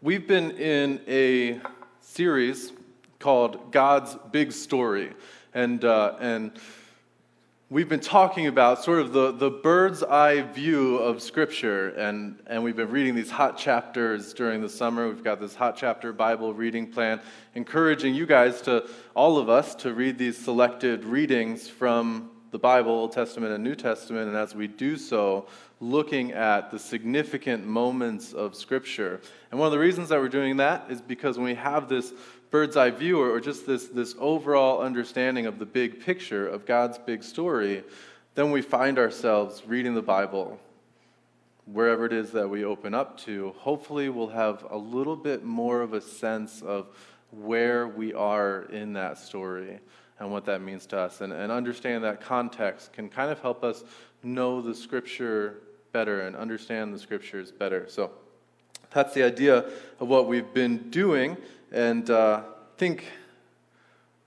We've been in a series called God's Big Story. And, uh, and we've been talking about sort of the, the bird's eye view of Scripture. And, and we've been reading these hot chapters during the summer. We've got this hot chapter Bible reading plan, encouraging you guys to, all of us, to read these selected readings from the Bible, Old Testament and New Testament. And as we do so, looking at the significant moments of Scripture. And one of the reasons that we're doing that is because when we have this bird's eye view or just this, this overall understanding of the big picture of God's big story, then we find ourselves reading the Bible wherever it is that we open up to. Hopefully, we'll have a little bit more of a sense of where we are in that story and what that means to us. And, and understanding that context can kind of help us know the scripture better and understand the scriptures better. So that's the idea of what we've been doing. And uh, I think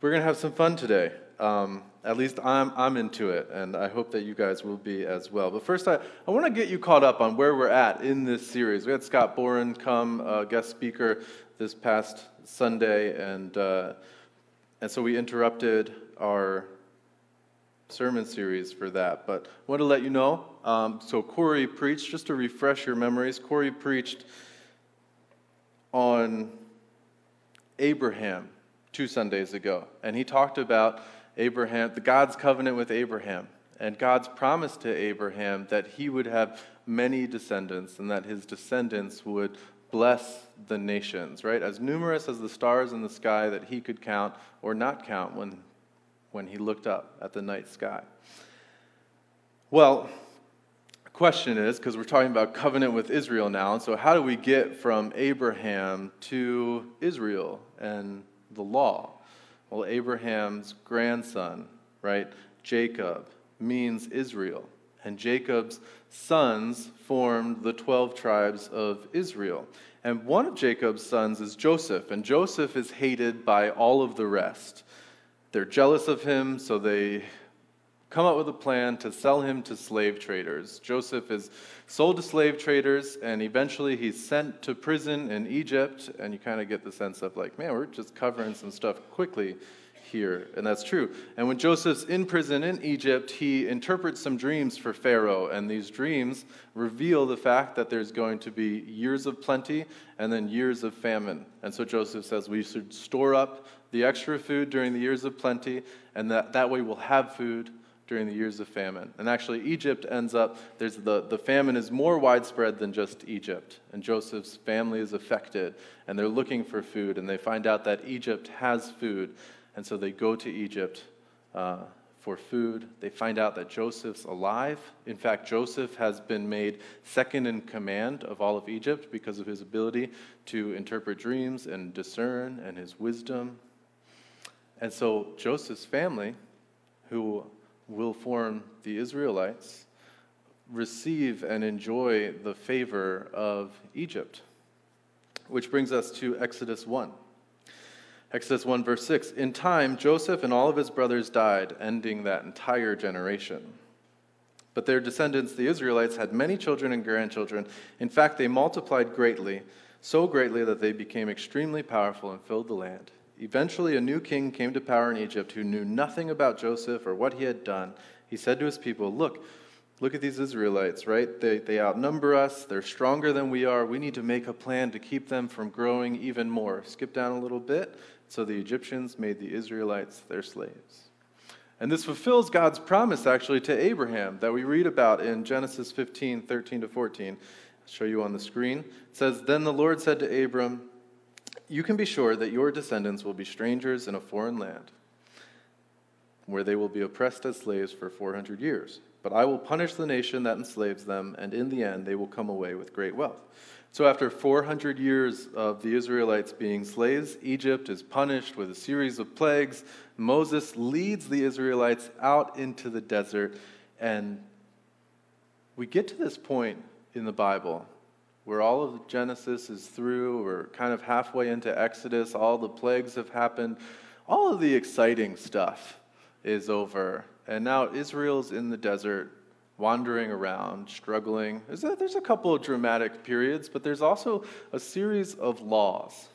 we're going to have some fun today. Um, at least I'm, I'm into it, and I hope that you guys will be as well. But first, I, I want to get you caught up on where we're at in this series. We had Scott Boren come, uh, guest speaker, this past Sunday, and, uh, and so we interrupted our sermon series for that. But I want to let you know um, so, Corey preached, just to refresh your memories, Corey preached on Abraham two Sundays ago. And he talked about Abraham, the God's covenant with Abraham, and God's promise to Abraham that he would have many descendants and that his descendants would bless the nations, right? As numerous as the stars in the sky that he could count or not count when, when he looked up at the night sky. Well, the question is because we're talking about covenant with Israel now, and so how do we get from Abraham to Israel and the law? Well, Abraham's grandson, right, Jacob, means Israel. And Jacob's sons formed the 12 tribes of Israel. And one of Jacob's sons is Joseph, and Joseph is hated by all of the rest. They're jealous of him, so they come up with a plan to sell him to slave traders. Joseph is sold to slave traders, and eventually he's sent to prison in Egypt. And you kind of get the sense of, like, man, we're just covering some stuff quickly here. And that's true. And when Joseph's in prison in Egypt, he interprets some dreams for Pharaoh. And these dreams reveal the fact that there's going to be years of plenty and then years of famine. And so Joseph says we should store up the extra food during the years of plenty, and that, that way we'll have food during the years of famine. And actually, Egypt ends up, there's the, the famine is more widespread than just Egypt. And Joseph's family is affected, and they're looking for food, and they find out that Egypt has food. And so they go to Egypt uh, for food. They find out that Joseph's alive. In fact, Joseph has been made second in command of all of Egypt because of his ability to interpret dreams and discern and his wisdom. And so Joseph's family, who will form the Israelites receive and enjoy the favor of Egypt. Which brings us to Exodus 1. Exodus 1, verse 6. In time, Joseph and all of his brothers died, ending that entire generation. But their descendants, the Israelites, had many children and grandchildren. In fact, they multiplied greatly, so greatly that they became extremely powerful and filled the land. Eventually, a new king came to power in Egypt who knew nothing about Joseph or what he had done. He said to his people, Look, look at these Israelites, right? They, they outnumber us. They're stronger than we are. We need to make a plan to keep them from growing even more. Skip down a little bit. So the Egyptians made the Israelites their slaves. And this fulfills God's promise, actually, to Abraham that we read about in Genesis 15 13 to 14. I'll show you on the screen. It says, Then the Lord said to Abram, you can be sure that your descendants will be strangers in a foreign land, where they will be oppressed as slaves for 400 years. But I will punish the nation that enslaves them, and in the end they will come away with great wealth. So, after 400 years of the Israelites being slaves, Egypt is punished with a series of plagues. Moses leads the Israelites out into the desert, and we get to this point in the Bible where all of Genesis is through. We're kind of halfway into Exodus. All the plagues have happened. All of the exciting stuff is over. And now Israel's in the desert wandering around, struggling. There's a, couple of dramatic periods, but there's also a series of laws.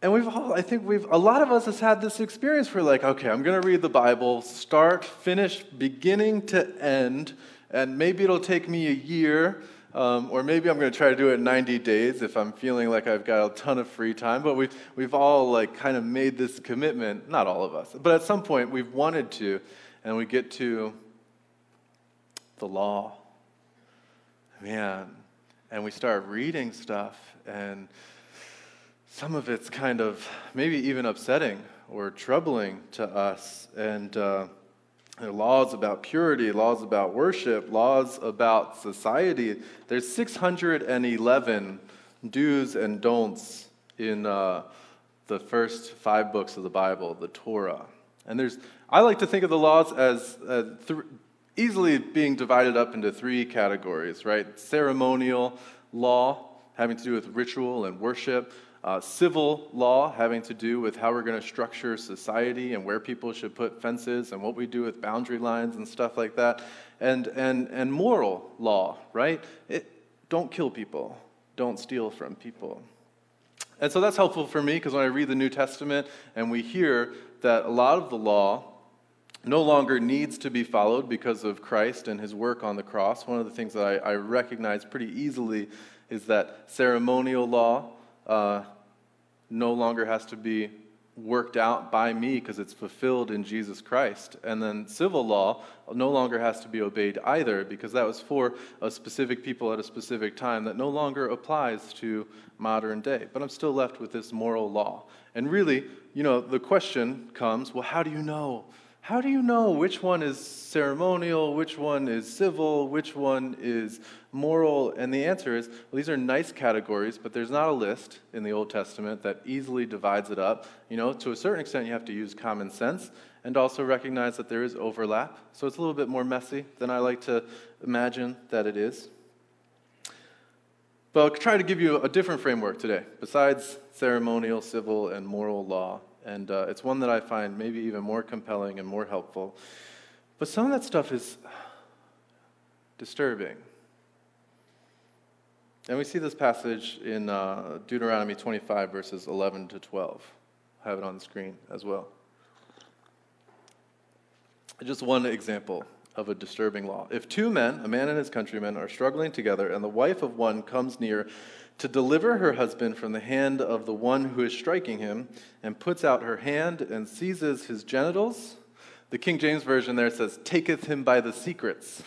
And we've all, I think we've, a lot of us has had this experience where like, okay, I'm going to read the Bible, start, finish, beginning to end, and maybe it'll take me a year, um, or maybe I'm going to try to do it in 90 days if I'm feeling like I've got a ton of free time. But we've, we've all like kind of made this commitment, not all of us, but at some point we've wanted to, and we get to the law. Man, and we start reading stuff, and some of it's kind of maybe even upsetting or troubling to us. And uh, laws about purity, laws about worship, laws about society. There's 611 do's and don'ts in uh, the first five books of the Bible, the Torah. And there's, I like to think of the laws as uh, th- easily being divided up into three categories, right? Ceremonial law, having to do with ritual and worship uh, civil law having to do with how we're going to structure society and where people should put fences and what we do with boundary lines and stuff like that, and, and, and moral law, right? It, don't kill people, don't steal from people. And so that's helpful for me because when I read the New Testament and we hear that a lot of the law no longer needs to be followed because of Christ and his work on the cross, one of the things that I, I recognize pretty easily is that ceremonial law uh, no longer has to be worked out by me because it's fulfilled in Jesus Christ. And then civil law no longer has to be obeyed either because that was for a specific people at a specific time that no longer applies to modern day. But I'm still left with this moral law. And really, you know, the question comes well, how do you know? How do you know which one is ceremonial, which one is civil, which one is moral? And the answer is well, these are nice categories, but there's not a list in the Old Testament that easily divides it up. You know, to a certain extent, you have to use common sense and also recognize that there is overlap. So it's a little bit more messy than I like to imagine that it is. But I'll try to give you a different framework today, besides ceremonial, civil, and moral law and uh, it's one that I find maybe even more compelling and more helpful. But some of that stuff is disturbing. And we see this passage in uh, Deuteronomy 25, verses 11 to 12. I have it on the screen as well. Just one example of a disturbing law. If two men, a man and his countryman, are struggling together, and the wife of one comes near to deliver her husband from the hand of the one who is striking him, and puts out her hand and seizes his genitals. The King James Version there says, taketh him by the secrets.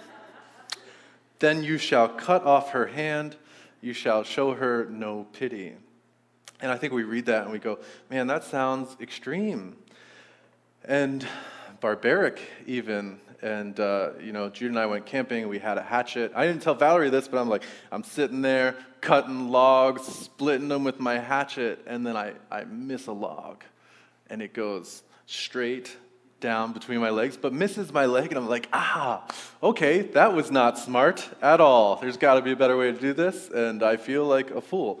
then you shall cut off her hand, you shall show her no pity. And I think we read that and we go, man, that sounds extreme and barbaric, even and uh, you know, Jude and I went camping. We had a hatchet. I didn't tell Valerie this, but I'm like, I'm sitting there cutting logs, splitting them with my hatchet, and then I, I miss a log, and it goes straight down between my legs, but misses my leg, and I'm like, ah, okay, that was not smart at all. There's got to be a better way to do this, and I feel like a fool.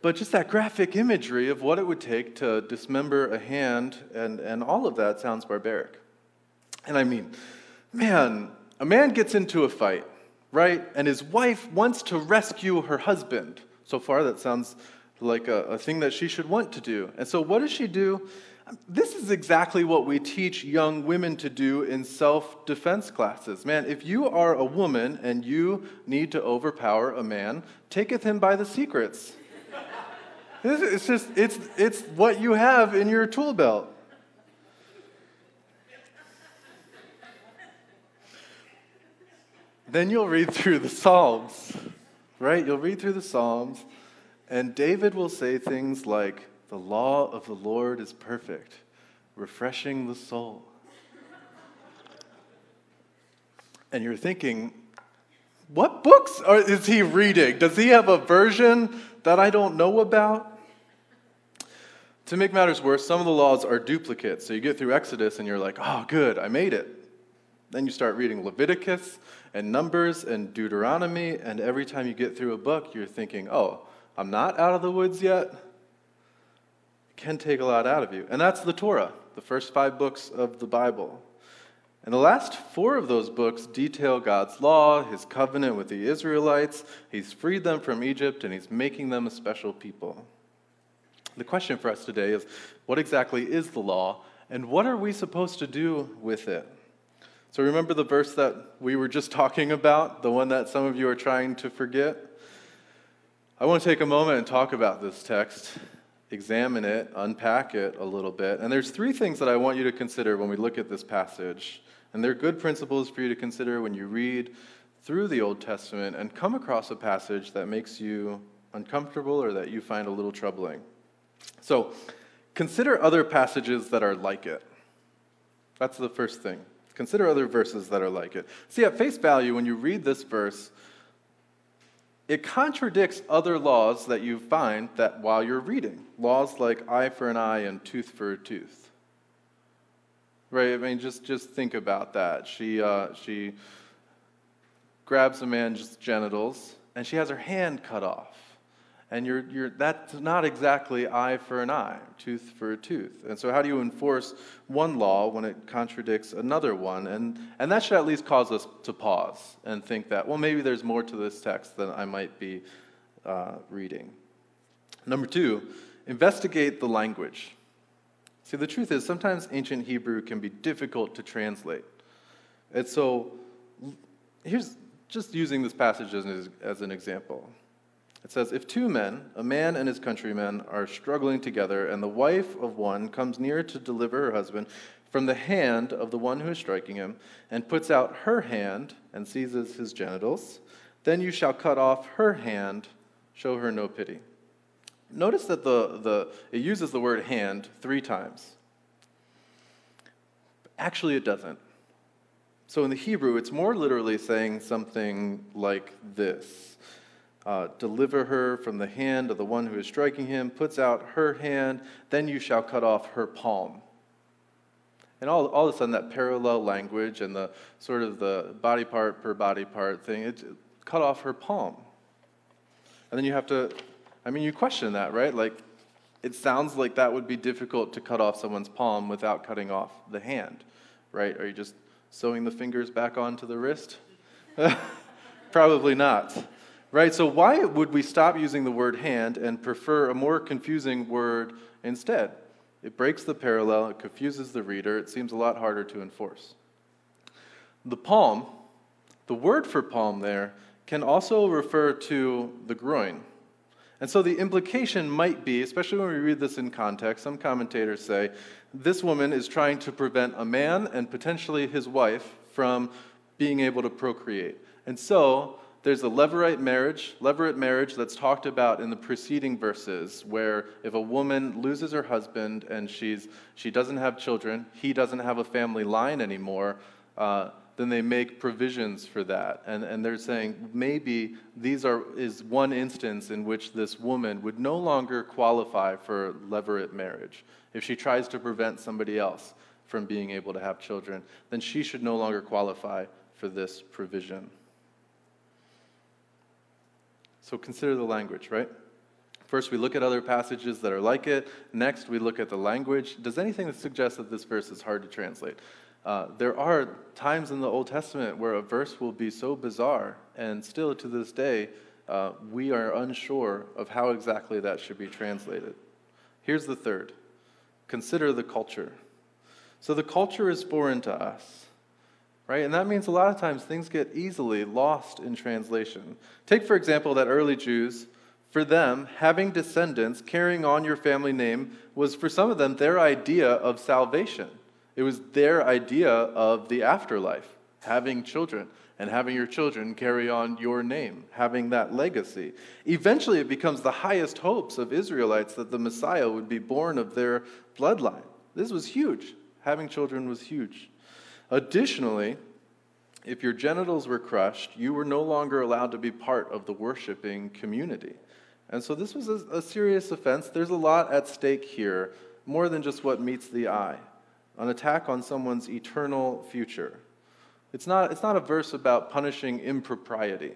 But just that graphic imagery of what it would take to dismember a hand and, and all of that sounds barbaric. And I mean, man, a man gets into a fight, right? And his wife wants to rescue her husband. So far, that sounds like a, a, thing that she should want to do. And so, what does she do? This is exactly what we teach young women to do in self defense classes. Man, if you are a woman and you need to overpower a man, taketh him by the secrets. it's just, it's, it's what you have in your tool belt. Then you'll read through the Psalms, right? You'll read through the Psalms, and David will say things like, The law of the Lord is perfect, refreshing the soul. And you're thinking, what books are, is he reading? Does he have a version that I don't know about? To make matters worse, some of the laws are duplicates. So you get through Exodus and you're like, oh, good, I made it. Then you start reading Leviticus and Numbers and Deuteronomy, and every time you get through a book, you're thinking, oh, I'm not out of the woods yet. It can take a lot out of you. And that's the Torah, the first five books of the Bible. And the last four of those books detail God's law, his covenant with the Israelites. He's freed them from Egypt and he's making them a special people. The question for us today is what exactly is the law and what are we supposed to do with it? So remember the verse that we were just talking about, the one that some of you are trying to forget? I want to take a moment and talk about this text, examine it, unpack it a little bit. And there's three things that I want you to consider when we look at this passage. And they're good principles for you to consider when you read through the Old Testament and come across a passage that makes you uncomfortable or that you find a little troubling. So, consider other passages that are like it. That's the first thing. Consider other verses that are like it. See, at face value, when you read this verse, it contradicts other laws that you find that while you're reading. Laws like eye for an eye and tooth for a tooth. Right? I mean, just, just think about that. She, uh, she grabs a man's genitals and she has her hand cut off and you're, you're, that's not exactly eye for an eye, tooth for a tooth. And so, how do you enforce one law when it contradicts another one? And, and that should at least cause us to pause and think that, well, maybe there's more to this text than I might be uh, reading. Number two, investigate the language. See, the truth is, sometimes ancient Hebrew can be difficult to translate. And so, here's just using this passage as, as an example. It says, If two men, a man and his countrymen, are struggling together, and the wife of one comes near to deliver her husband from the hand of the one who is striking him, and puts out her hand and seizes his genitals, then you shall cut off her hand, show her no pity. Notice that the, the, it uses the word hand three times. Actually, it doesn't. So in the Hebrew, it's more literally saying something like this uh, deliver her from the hand of the one who is striking him, puts out her hand, then you shall cut off her palm. And all, all of a sudden, that parallel language and the sort of the body part per body part thing, it cut off her palm. And then you have to, I mean, you question that, right? Like, it sounds like that would be difficult to cut off someone's palm without cutting off the hand, right? Are you just sewing the fingers back onto the wrist? Probably not. Right? So, why would we stop using the word hand and prefer a more confusing word instead? It breaks the parallel, it confuses the reader, it seems a lot harder to enforce. The palm, the word for palm there, can also refer to the groin. And so the implication might be, especially when we read this in context, some commentators say this woman is trying to prevent a man and potentially his wife from being able to procreate. And so there's a levirate marriage, levirate marriage that's talked about in the preceding verses, where if a woman loses her husband and she's, she doesn't have children, he doesn't have a family line anymore, uh, then they make provisions for that. And, and they're saying maybe these are, is one instance in which this woman would no longer qualify for levirate marriage. If she tries to prevent somebody else from being able to have children, then she should no longer qualify for this provision. So consider the language, right? First, we look at other passages that are like it. Next, we look at the language. Does anything suggest that this verse is hard to translate? Uh, there are times in the Old Testament where a verse will be so bizarre, and still to this day, uh, we are unsure of how exactly that should be translated. Here's the third consider the culture. So the culture is foreign to us right? And that means a lot of times things get easily lost in translation. Take, for example, that early Jews, for them, having descendants, carrying on your family name, was for some of them their idea of salvation. It was their idea of the afterlife, having children and having your children carry on your name, having that legacy. Eventually, it becomes the highest hopes of Israelites that the Messiah would be born of their bloodline. This was huge. Having children was huge. Additionally, if your genitals were crushed, you were no longer allowed to be part of the worshiping community. And so this was a, a, serious offense. There's a lot at stake here, more than just what meets the eye an attack on someone's eternal future. It's not, it's not a verse about punishing impropriety.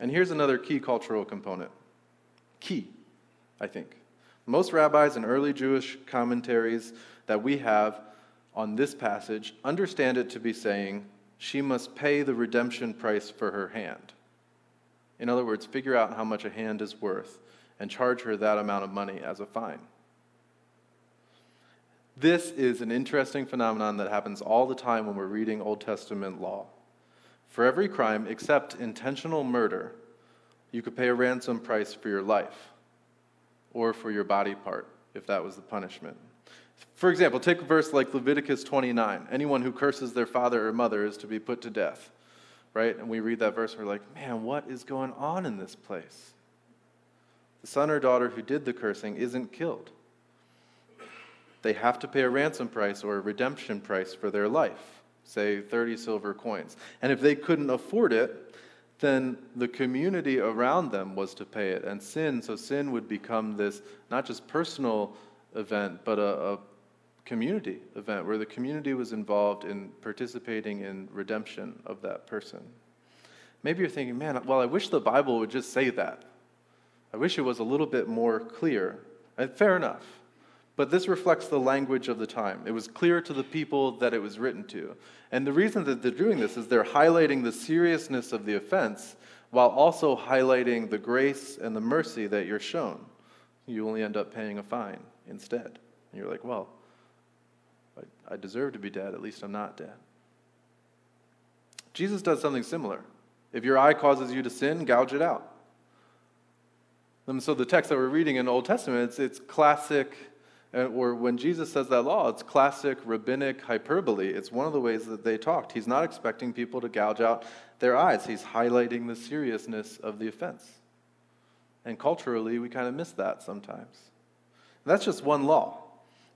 And here's another key cultural component key, I think. Most rabbis and early Jewish commentaries that we have on this passage, understand it to be saying she must pay the redemption price for her hand. In other words, figure out how much a hand is worth and charge her that amount of money as a fine. This is an interesting phenomenon that happens all the time when we're reading Old Testament law. For every crime except intentional murder, you could pay a ransom price for your life or for your body part if that was the punishment. For example, take a verse like Leviticus 29. Anyone who curses their father or mother is to be put to death. Right? And we read that verse and we're like, man, what is going on in this place? The son or daughter who did the cursing isn't killed. They have to pay a ransom price or a redemption price for their life, say 30 silver coins. And if they couldn't afford it, then the community around them was to pay it. And sin, so sin would become this not just personal event, but a, a community event where the community was involved in participating in redemption of that person. Maybe you're thinking, man, well, I wish the Bible would just say that. I wish it was a little bit more clear. And fair enough. But this reflects the language of the time. It was clear to the people that it was written to. And the reason that they're doing this is they're highlighting the seriousness of the offense while also highlighting the grace and the mercy that you're shown. You only end up paying a fine instead. And you're like, well, I, deserve to be dead. At least I'm not dead. Jesus does something similar. If your eye causes you to sin, gouge it out. And so the text that we're reading in the Old Testament, it's, it's classic, uh, or when Jesus says that law, it's classic rabbinic hyperbole. It's one of the ways that they talked. He's not expecting people to gouge out their eyes, he's highlighting the seriousness of the offense. And culturally, we kind of miss that sometimes. And that's just one law.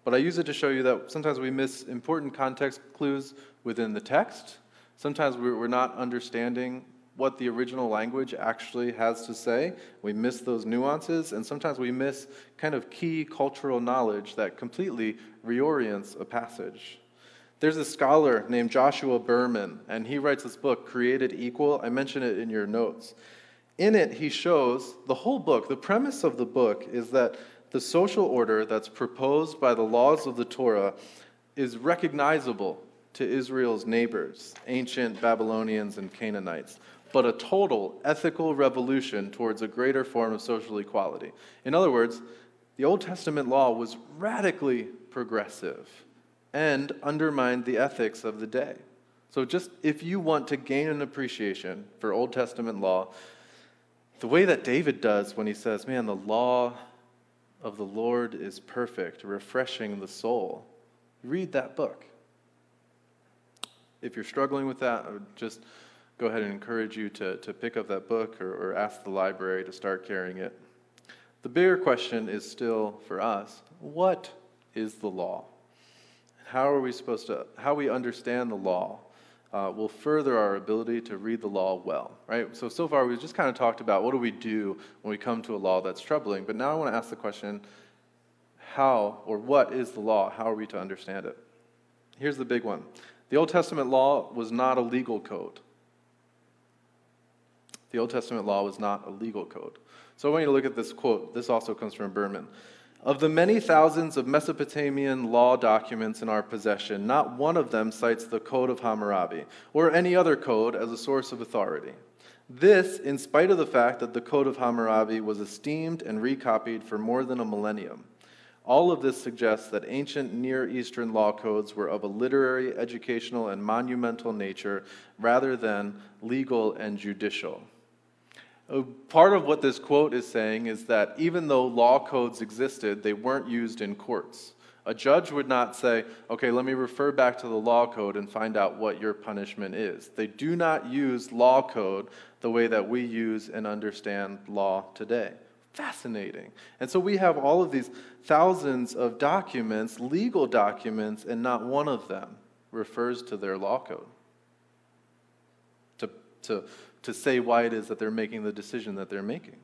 But I use it to show you that sometimes we miss important context clues within the text. Sometimes we're not understanding what the original language actually has to say. We miss those nuances, and sometimes we miss kind of key cultural knowledge that completely reorients a passage. There's a scholar named Joshua Berman, and he writes this book, Created Equal. I mention it in your notes. In it, he shows the whole book, the premise of the book is that the social order that's proposed by the laws of the Torah is recognizable to Israel's neighbors, ancient Babylonians and Canaanites, but a total ethical revolution towards a greater form of social equality. In other words, the Old Testament law was radically progressive and undermined the ethics of the day. So, just if you want to gain an appreciation for Old Testament law, the way that David does when he says, Man, the law of the Lord is perfect, refreshing the soul. Read that book. If you're struggling with that, I would just go ahead and encourage you to, to pick up that book or, or ask the library to start carrying it. The bigger question is still for us what is the law? How are we supposed to, how we understand the law uh, will further our ability to read the law well, right? So, so far we've just kind of talked about what do we do when we come to a law that's troubling, but now I want to ask the question how or what is the law? How are we to understand it? Here's the big one the Old Testament law was not a legal code. The Old Testament law was not a legal code. So I want you to look at this quote. This also comes from Berman. Of the many thousands of Mesopotamian law documents in our possession, not one of them cites the Code of Hammurabi or any other code as a source of authority. This, in spite of the fact that the Code of Hammurabi was esteemed and recopied for more than a millennium. All of this suggests that ancient Near Eastern law codes were of a literary, educational, and monumental nature rather than legal and judicial. Uh, part of what this quote is saying is that even though law codes existed, they weren't used in courts. A judge would not say, okay, let me refer back to the law code and find out what your punishment is. They do not use law code the way that we use and understand law today. Fascinating. And so we have all of these thousands of documents, legal documents, and not one of them refers to their law code. To, to to say why it is that they're making the decision that they're making.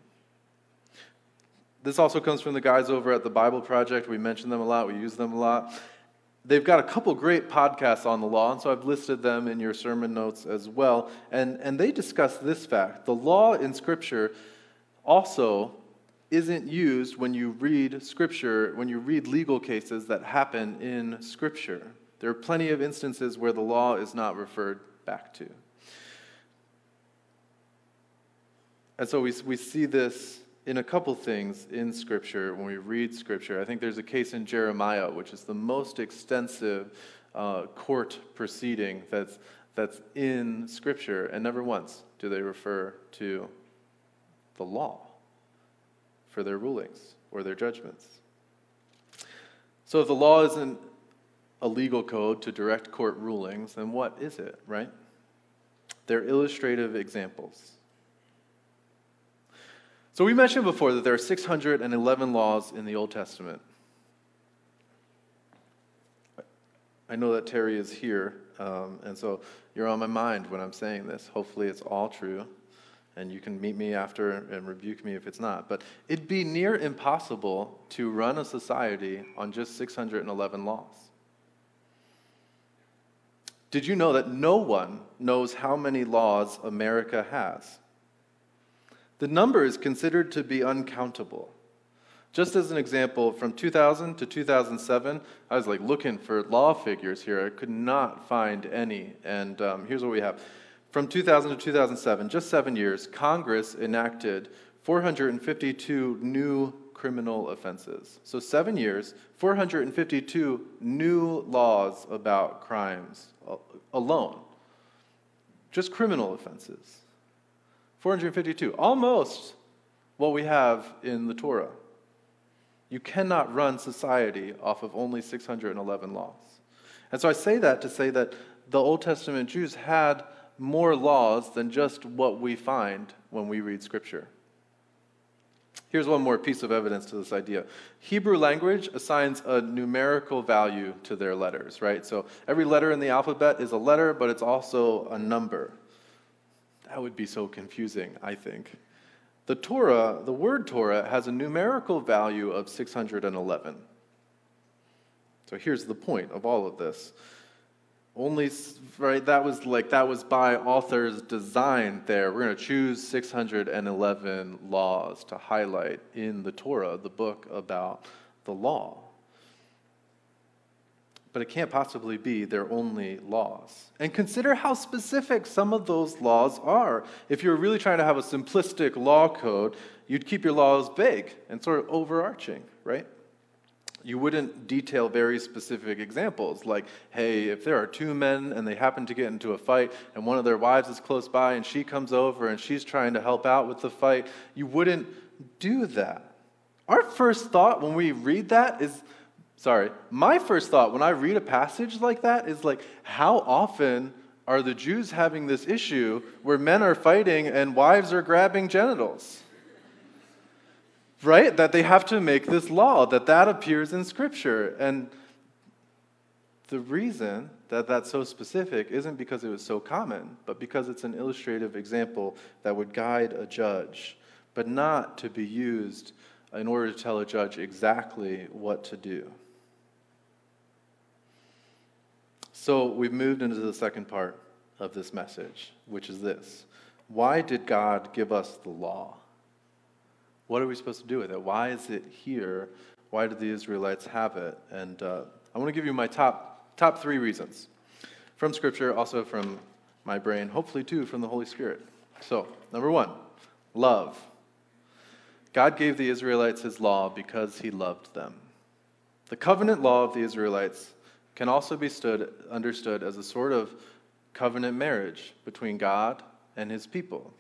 This also comes from the guys over at the Bible Project. We mention them a lot, we use them a lot. They've got a couple great podcasts on the law, and so I've listed them in your sermon notes as well. And, and they discuss this fact the law in Scripture also isn't used when you read Scripture, when you read legal cases that happen in Scripture. There are plenty of instances where the law is not referred back to. And so we, we see this in a couple things in Scripture when we read Scripture. I think there's a case in Jeremiah, which is the most extensive uh, court proceeding that's, that's in Scripture, and never once do they refer to the law for their rulings or their judgments. So if the law isn't a legal code to direct court rulings, then what is it, right? They're illustrative examples. So we mentioned before that there are 611 laws in the Old Testament. I know that Terry is here, um, and so you're on my mind when I'm saying this. Hopefully, it's all true, and you can meet me after and rebuke me if it's not. But it'd be near impossible to run a society on just 611 laws. Did you know that no one knows how many laws America has? The number is considered to be uncountable. Just as an example, from 2000 to 2007, I was like looking for law figures here. I could not find any. And um, here's what we have. From 2000 to 2007, just seven years, Congress enacted 452 new criminal offenses. So, seven years, 452 new laws about crimes alone. Just criminal offenses. 452, almost what we have in the Torah. You cannot run society off of only 611 laws. And so I say that to say that the Old Testament Jews had more laws than just what we find when we read Scripture. Here's one more piece of evidence to this idea. Hebrew language assigns a numerical value to their letters, right? So every letter in the alphabet is a letter, but it's also a number. That would be so confusing, I think. The Torah, the word Torah, has a numerical value of 611. So here's the point of all of this. Only, right, that was like, that was by author's design there. We're going to choose 611 laws to highlight in the Torah, the book about the law but it can't possibly be their only laws. And consider how specific some of those laws are. If you're really trying to have a simplistic law code, you'd keep your laws vague and sort of overarching, right? You wouldn't detail very specific examples, like, hey, if there are two men and they happen to get into a fight and one of their wives is close by and she comes over and she's trying to help out with the fight, you wouldn't do that. Our first thought when we read that is, sorry, my first thought when I read a passage like that is like, how often are the Jews having this issue where men are fighting and wives are grabbing genitals? Right? That they have to make this law, that that appears in Scripture. And the reason that that's so specific isn't because it was so common, but because it's an illustrative example that would guide a judge, but not to be used in order to tell a judge exactly what to do. So we've moved into the second part of this message, which is this Why did God give us the law? What are we supposed to do with it? Why is it here? Why did the Israelites have it? And uh, I want to give you my top, top three reasons from Scripture, also from my brain, hopefully, too, from the Holy Spirit. So, number one, love. God gave the Israelites his law because he loved them. The covenant law of the Israelites can also be stood, understood as a sort of covenant marriage between God and his people,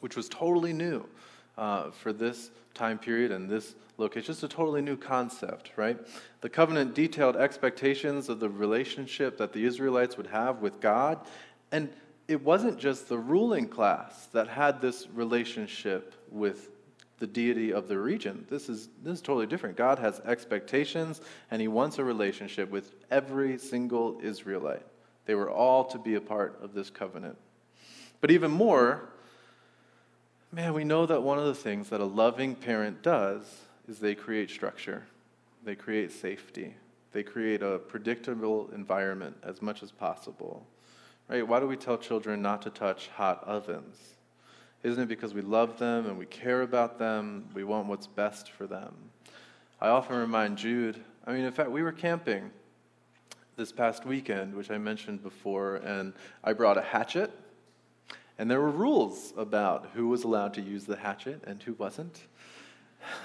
which was totally new uh, for this time period and this location. Just a totally new concept, right? The covenant detailed expectations of the relationship that the Israelites would have with God. And it wasn't just the ruling class that had this relationship with the deity of the region. This is, this is totally different. God has expectations, and He wants a relationship with every single Israelite. They were all to be a part of this covenant. But even more, man, we know that one of the things that a loving parent does is they create structure, they create safety, they create a predictable environment as much as possible. Right? Why do we tell children not to touch hot ovens? Isn't it because we love them and we care about them? We want what's best for them. I often remind Jude, I mean, in fact, we were camping this past weekend, which I mentioned before, and I brought a hatchet. And there were rules about who was allowed to use the hatchet and who wasn't.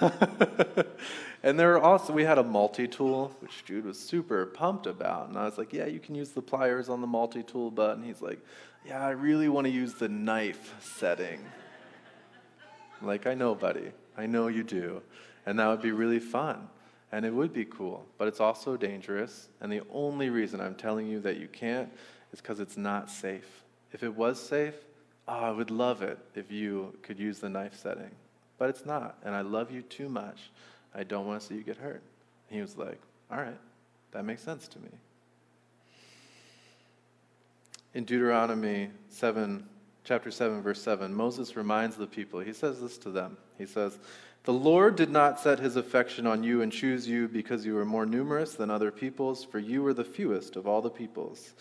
and there were also, we had a multi tool, which Jude was super pumped about. And I was like, yeah, you can use the pliers on the multi tool button. He's like, yeah, I really want to use the knife setting. Like, I know, buddy. I know you do. And that would be really fun. And it would be cool, but it's also dangerous. And the only reason I'm telling you that you can't is because it's not safe. If it was safe, oh, I would love it if you could use the knife setting. But it's not. And I love you too much. I don't want to see you get hurt. And he was like, All right, that makes sense to me. In Deuteronomy 7, chapter 7, verse 7, Moses reminds the people, he says this to them. He says, the Lord did not set his affection on you and choose you because you were more numerous than other peoples, for you were the fewest of all the peoples.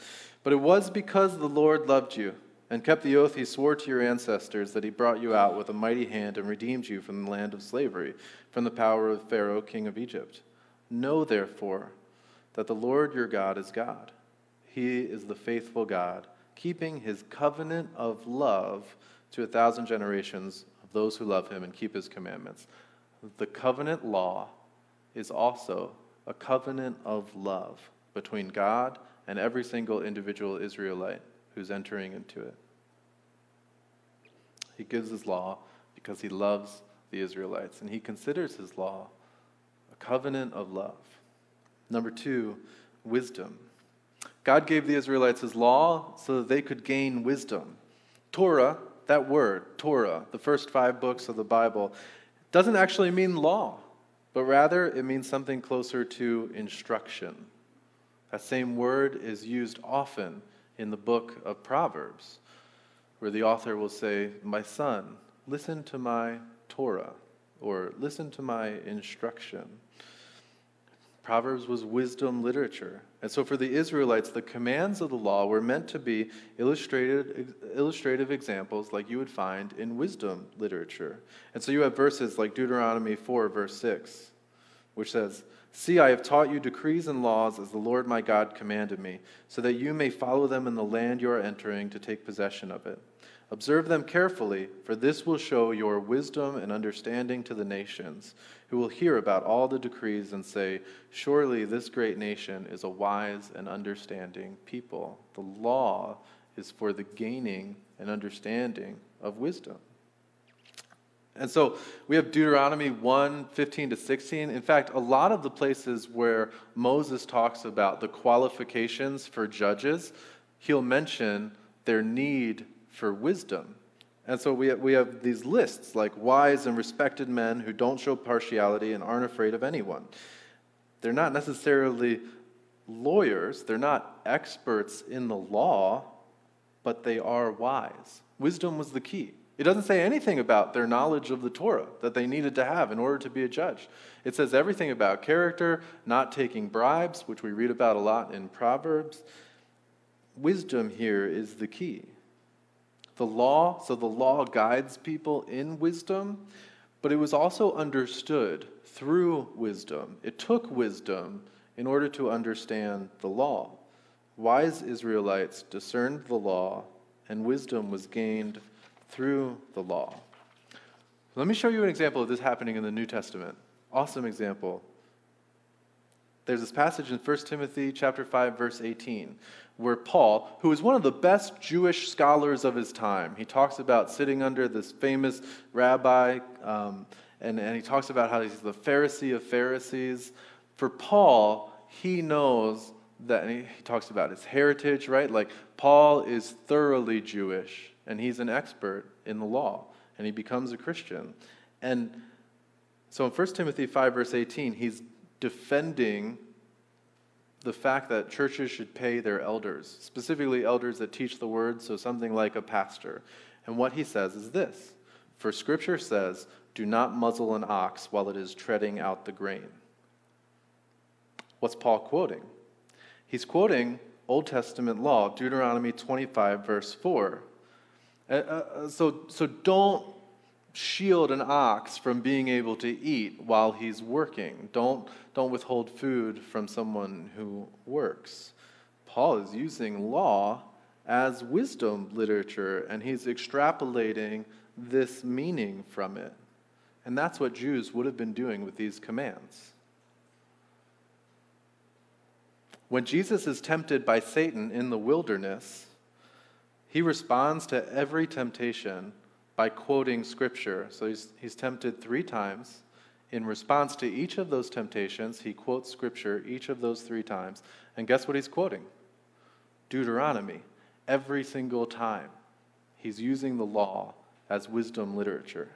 But it was because the Lord loved you and kept the oath he swore to your ancestors that he brought you out with a mighty hand and redeemed you from the land of slavery, from the power of Pharaoh, king of Egypt. Know, therefore, that the Lord your God is God. He is the faithful God, keeping his covenant of love to a thousand generations of those who love him and keep his commandments. The covenant law is also a covenant of love between God and every single individual Israelite who's entering into it. He gives his law because he loves the Israelites, and he considers his law a covenant of love. Number two, wisdom. God gave the Israelites his law so that they could gain wisdom. Torah that word, Torah, the first five books of the Bible, doesn't actually mean law, but rather it means something closer to instruction. That same word is used often in the book of Proverbs, where the author will say, My son, listen to my Torah, or listen to my instruction. Proverbs was wisdom literature. And so for the Israelites, the commands of the law were meant to be illustrated, illustrative examples like you would find in wisdom literature. And so you have verses like Deuteronomy 4, verse 6, which says, See, I have taught you decrees and laws as the Lord my God commanded me, so that you may follow them in the land you are entering to take possession of it. Observe them carefully, for this will show your wisdom and understanding to the nations, who will hear about all the decrees and say, Surely this great nation is a wise and understanding people. The law is for the gaining and understanding of wisdom. And so we have Deuteronomy 1 15 to 16. In fact, a lot of the places where Moses talks about the qualifications for judges, he'll mention their need for wisdom. And so we have, we have these lists like wise and respected men who don't show partiality and aren't afraid of anyone. They're not necessarily lawyers, they're not experts in the law, but they are wise. Wisdom was the key. It doesn't say anything about their knowledge of the Torah that they needed to have in order to be a judge. It says everything about character, not taking bribes, which we read about a lot in Proverbs. Wisdom here is the key the law, so the law guides people in wisdom, but it was also understood through wisdom. It took wisdom in order to understand the law. Wise Israelites discerned the law, and wisdom was gained through the law. Let me show you an example of this happening in the New Testament. Awesome example. There's this passage in 1 Timothy chapter 5 verse 18 where Paul, who is one of the best Jewish scholars of his time, he talks about sitting under this famous rabbi, um, and, and he talks about how he's the Pharisee of Pharisees. For Paul, he knows that, and he, he talks about his heritage, right? Like, Paul is thoroughly Jewish, and he's an expert in the law, and he becomes a Christian. And so in 1 Timothy 5, verse 18, he's defending the fact that churches should pay their elders, specifically elders that teach the word, so something like a pastor. And what he says is this For scripture says, Do not muzzle an ox while it is treading out the grain. What's Paul quoting? He's quoting Old Testament law, Deuteronomy 25, verse 4. Uh, uh, so, so don't shield an ox from being able to eat while he's working. Don't, don't withhold food from someone who works. Paul is using law as wisdom literature, and he's extrapolating this meaning from it. And that's what Jews would have been doing with these commands. When Jesus is tempted by Satan in the wilderness, he responds to every temptation by quoting scripture. So he's, he's tempted three times. In response to each of those temptations, he quotes scripture each of those three times. And guess what he's quoting? Deuteronomy. Every single time, he's using the law as wisdom literature.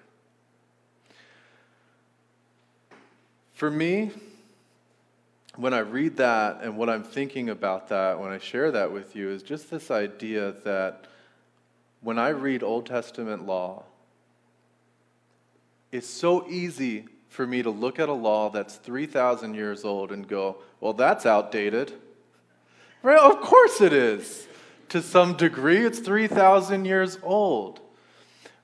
For me, when I read that and what I'm thinking about that, when I share that with you, is just this idea that when I read Old Testament law, it's so easy for me to look at a law that's 3,000 years old and go, well, that's outdated. Right? Of course it is. To some degree, it's 3,000 years old.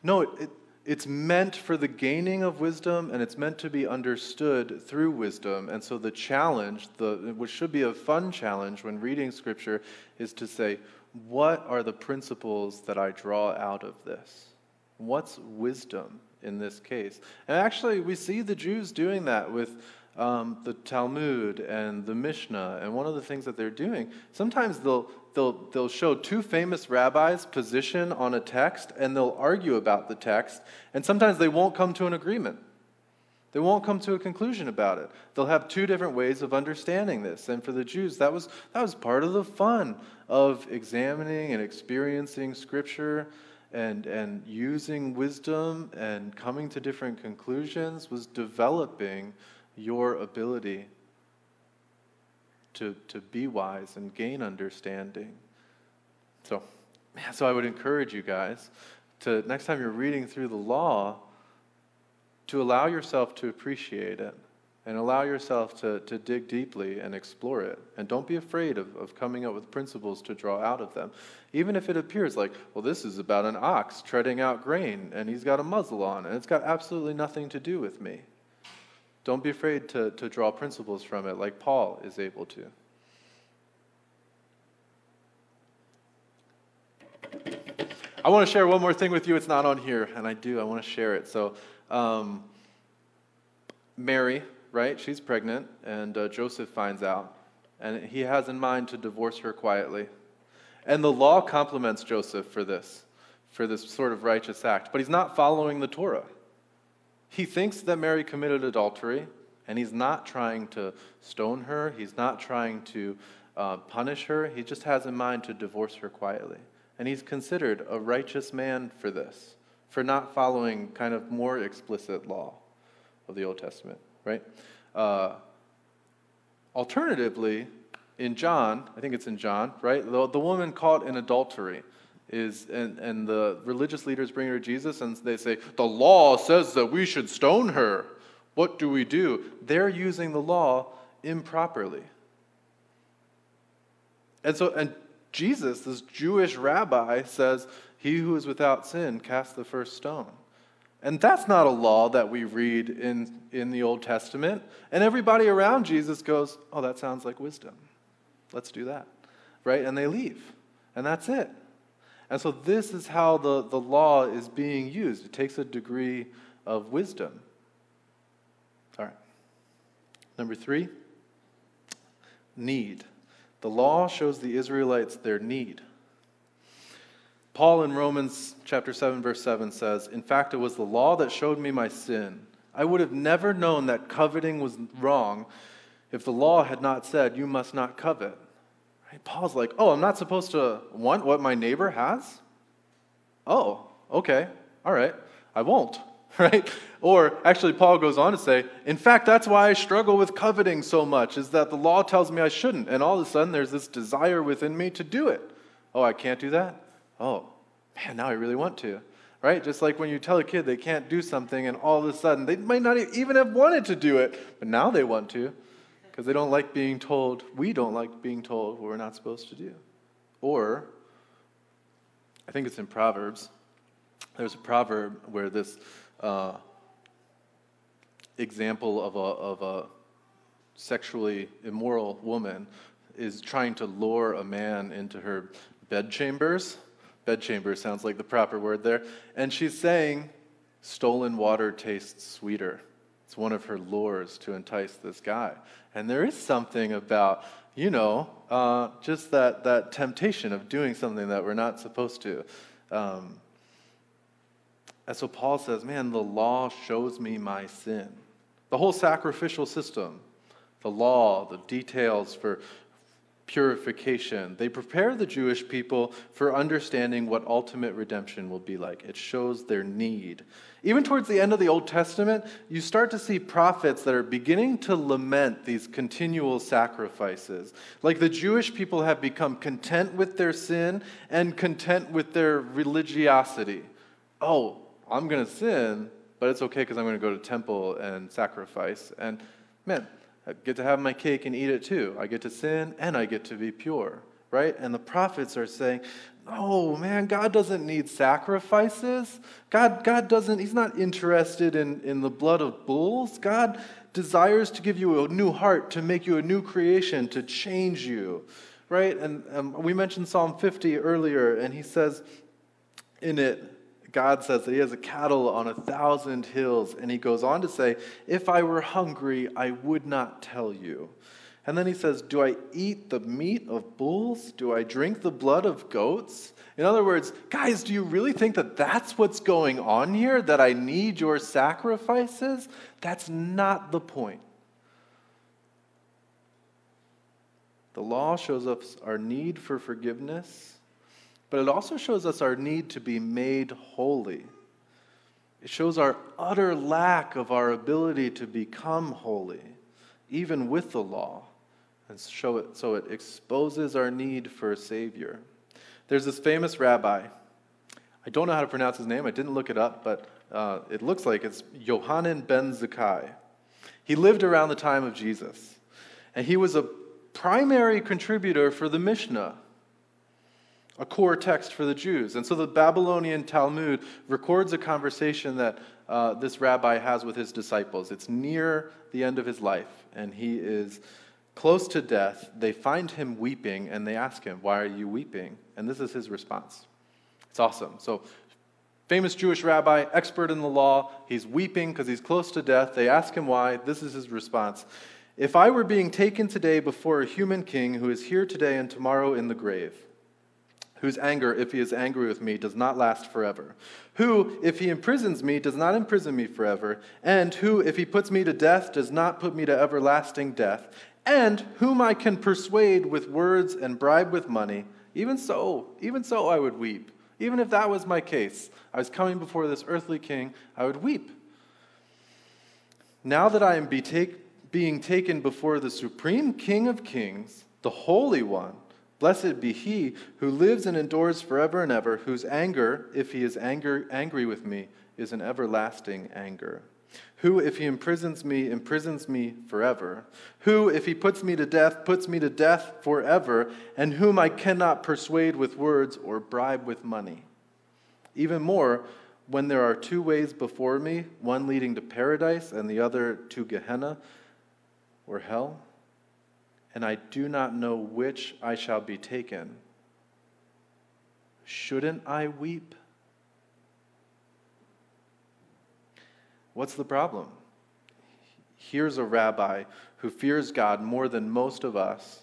No, it, it's meant for the gaining of wisdom and it's meant to be understood through wisdom. And so the challenge, the, which should be a fun challenge when reading scripture, is to say, what are the principles that I draw out of this? What's wisdom in this case? And actually, we see the Jews doing that with um, the Talmud and the Mishnah. And one of the things that they're doing, sometimes they'll, they'll, they'll show two famous rabbis' position on a text and they'll argue about the text. And sometimes they won't come to an agreement. They won't come to a conclusion about it. They'll have two different ways of understanding this. And for the Jews, that was, that was part of the fun of examining and experiencing Scripture and, and using wisdom and coming to different conclusions, was developing your ability to, to be wise and gain understanding. So, so I would encourage you guys to next time you're reading through the law, to allow yourself to appreciate it and allow yourself to, to dig deeply and explore it. And don't be afraid of, of coming up with principles to draw out of them. Even if it appears like, well, this is about an ox treading out grain and he's got a muzzle on and it's got absolutely nothing to do with me. Don't be afraid to, to draw principles from it like Paul is able to. I want to share one more thing with you. It's not on here, and I do. I want to share it. So, um, Mary, right? She's pregnant, and uh, Joseph finds out, and he has in mind to divorce her quietly. And the law compliments Joseph for this, for this sort of righteous act, but he's not following the Torah. He thinks that Mary committed adultery, and he's not trying to stone her, he's not trying to uh, punish her. He just has in mind to divorce her quietly. And he's considered a righteous man for this, for not following kind of more explicit law of the Old Testament, right? Uh, alternatively, in John, I think it's in John, right? The, the woman caught in adultery is and, and the religious leaders bring her to jesus and they say the law says that we should stone her. What do we do? They're using the law improperly. And so and jesus this jewish rabbi says he who is without sin cast the first stone. And that's not a law that we read in, in the old testament. And everybody around jesus goes oh that sounds like wisdom. Let's do that. Right? And they leave. And that's it and so this is how the, the law is being used. It takes a degree of wisdom. All right. Number three, need. The law shows the Israelites their need. Paul in Romans chapter 7 verse 7 says, "In fact it was the law that showed me my sin. I would have never known that coveting was wrong if the law had not said you must not covet." Right? Paul's like, oh, I'm not supposed to want what my neighbor has? Oh, okay, all right, I won't, right? Or actually, Paul goes on to say, in fact, that's why I struggle with coveting so much, is that the law tells me I shouldn't. And all of a sudden, there's this desire within me to do it. Oh, I can't do that? Oh, man, now I really want to. Right? Just like when you tell a kid they can't do something, and all of a sudden, they might not even have wanted to do it, but now they want to because they don't like being told, we don't like being told what we're not supposed to do. Or, I think it's in Proverbs, there's a proverb where this uh, example of a, of a sexually immoral woman is trying to lure a man into her bedchambers. Bedchamber sounds like the proper word there. And she's saying, stolen water tastes sweeter. It's one of her lures to entice this guy. And there is something about, you know, uh, just that, that temptation of doing something that we're not supposed to. Um, and so Paul says, man, the law shows me my sin. The whole sacrificial system, the law, the details for purification, they prepare the Jewish people for understanding what ultimate redemption will be like. It shows their need. Even towards the end of the Old Testament, you start to see prophets that are beginning to lament these continual sacrifices. Like the Jewish people have become content with their sin and content with their religiosity. Oh, I'm going to sin, but it's okay because I'm going to go to temple and sacrifice. And man, I get to have my cake and eat it too. I get to sin and I get to be pure, right? And the prophets are saying, no, man, God doesn't need sacrifices. God, God doesn't, He's not interested in, in the blood of bulls. God desires to give you a new heart, to make you a new creation, to change you, right? And um, we mentioned Psalm 50 earlier, and he says in it, God says that he has a cattle on a thousand hills, and he goes on to say, If I were hungry, I would not tell you. And then he says, Do I eat the meat of bulls? Do I drink the blood of goats? In other words, guys, do you really think that that's what's going on here? That I need your sacrifices? That's not the point. The law shows us our need for forgiveness but it also shows us our need to be made holy. It shows our utter lack of our ability to become holy, even with the law. And show it, so it exposes our need for a Savior. There's this famous rabbi. I don't know how to pronounce his name. I didn't look it up, but uh, it looks like it's Yohanan ben Zakkai. He lived around the time of Jesus, and he was a primary contributor for the Mishnah a core text for the Jews. And so the Babylonian Talmud records a conversation that uh, this rabbi has with his disciples. It's near the end of his life, and he is close to death. They find him weeping, and they ask him, Why are you weeping? And this is his response. It's awesome. So, famous Jewish rabbi, expert in the law, he's weeping because he's close to death. They ask him why. This is his response. If I were being taken today before a human king who is here today and tomorrow in the grave, whose anger, if he is angry with me, does not last forever, who, if he imprisons me, does not imprison me forever, and who, if he puts me to death, does not put me to everlasting death, and whom I can persuade with words and bribe with money, even so, even so I would weep. Even if that was my case, I was coming before this earthly king, I would weep. Now that I am being taken before the supreme King of kings, the Holy One, Blessed be he who lives and endures forever and ever, whose anger, if he is anger, angry with me, is an everlasting anger. Who, if he imprisons me, imprisons me forever. Who, if he puts me to death, puts me to death forever, and whom I cannot persuade with words or bribe with money. Even more, when there are two ways before me, one leading to paradise and the other to Gehenna or hell, and I do not know which I shall be taken. Shouldn't I weep? What's the problem? Here's a rabbi who fears God more than most of us,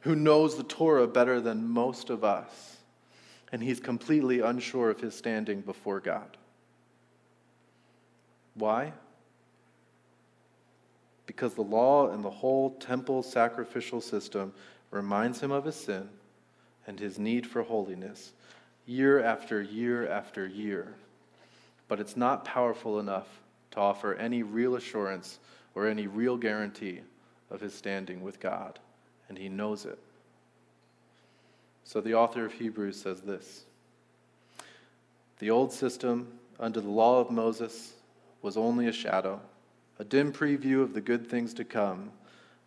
who knows the Torah better than most of us, and he's completely unsure of his standing before God. Why? Because the law and the whole temple sacrificial system reminds him of his sin and his need for holiness year after year after year. But it's not powerful enough to offer any real assurance or any real guarantee of his standing with God, and he knows it. So the author of Hebrews says this The old system under the law of Moses was only a shadow a dim preview of the good things to come,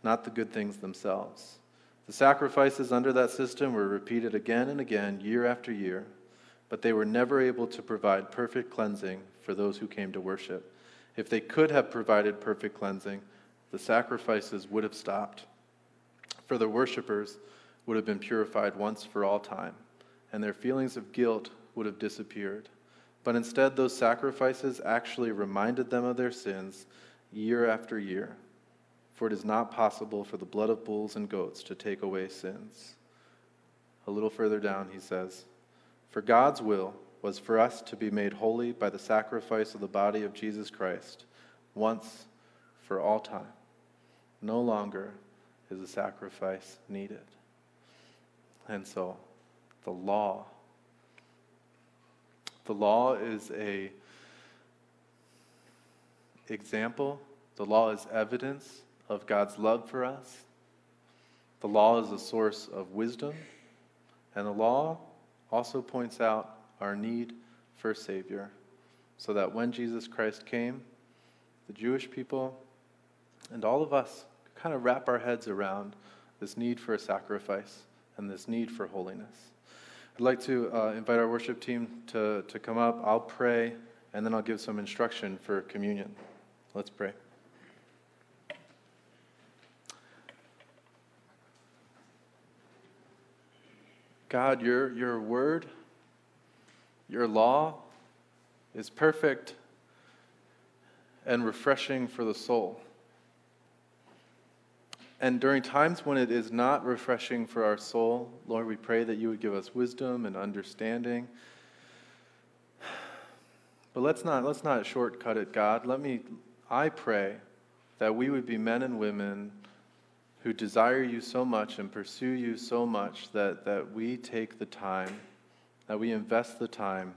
not the good things themselves. The sacrifices under that system were repeated again and again, year after year, but they were never able to provide perfect cleansing for those who came to worship. If they could have provided perfect cleansing, the sacrifices would have stopped. For the worshippers would have been purified once for all time, and their feelings of guilt would have disappeared. But instead, those sacrifices actually reminded them of their sins year after year. For it is not possible for the blood of bulls and goats to take away sins. A little further down, he says, For God's will was for us to be made holy by the sacrifice of the body of Jesus Christ, once for all time. No longer is a sacrifice needed. And so, the law. The law is a example. The law is evidence of God's love for us. The law is a source of wisdom. And the law also points out our need for a Savior, so that when Jesus Christ came, the Jewish people and all of us kind of wrap our heads around this need for a sacrifice and this need for holiness. I'd like to uh, invite our worship team to, to come up. I'll pray, and then I'll give some instruction for communion. Let's pray. God, your, your word, your law is perfect and refreshing for the soul. And during times when it is not refreshing for our soul, Lord, we pray that you would give us wisdom and understanding. But let's not, let's not shortcut it, God. Let me, I pray that we would be men and women who desire you so much and pursue you so much that, that we take the time, that we invest the time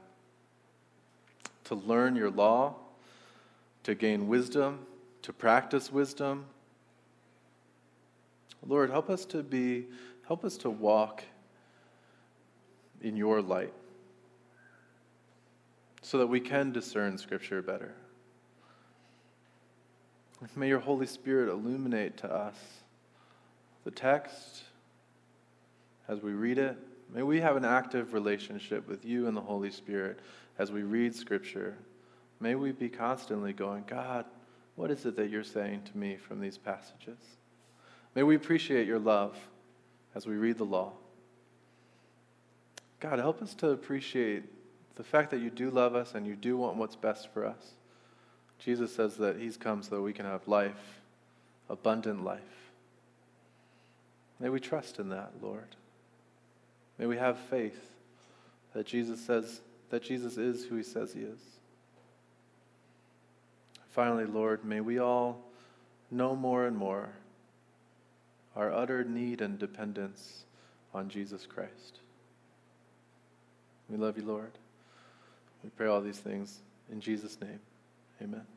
to learn your law, to gain wisdom, to practice wisdom. Lord, help us to be, help us to walk in your light so that we can discern Scripture better. May your Holy Spirit illuminate to us the text as we read it. May we have an active relationship with you and the Holy Spirit as we read Scripture. May we be constantly going, God, what is it that you're saying to me from these passages? May we appreciate your love as we read the law. God, help us to appreciate the fact that you do love us and you do want what's best for us. Jesus says that he's come so that we can have life, abundant life. May we trust in that, Lord. May we have faith that Jesus says that Jesus is who he says he is. Finally, Lord, may we all know more and more our utter need and dependence on Jesus Christ. We love you, Lord. We pray all these things in Jesus' name. Amen.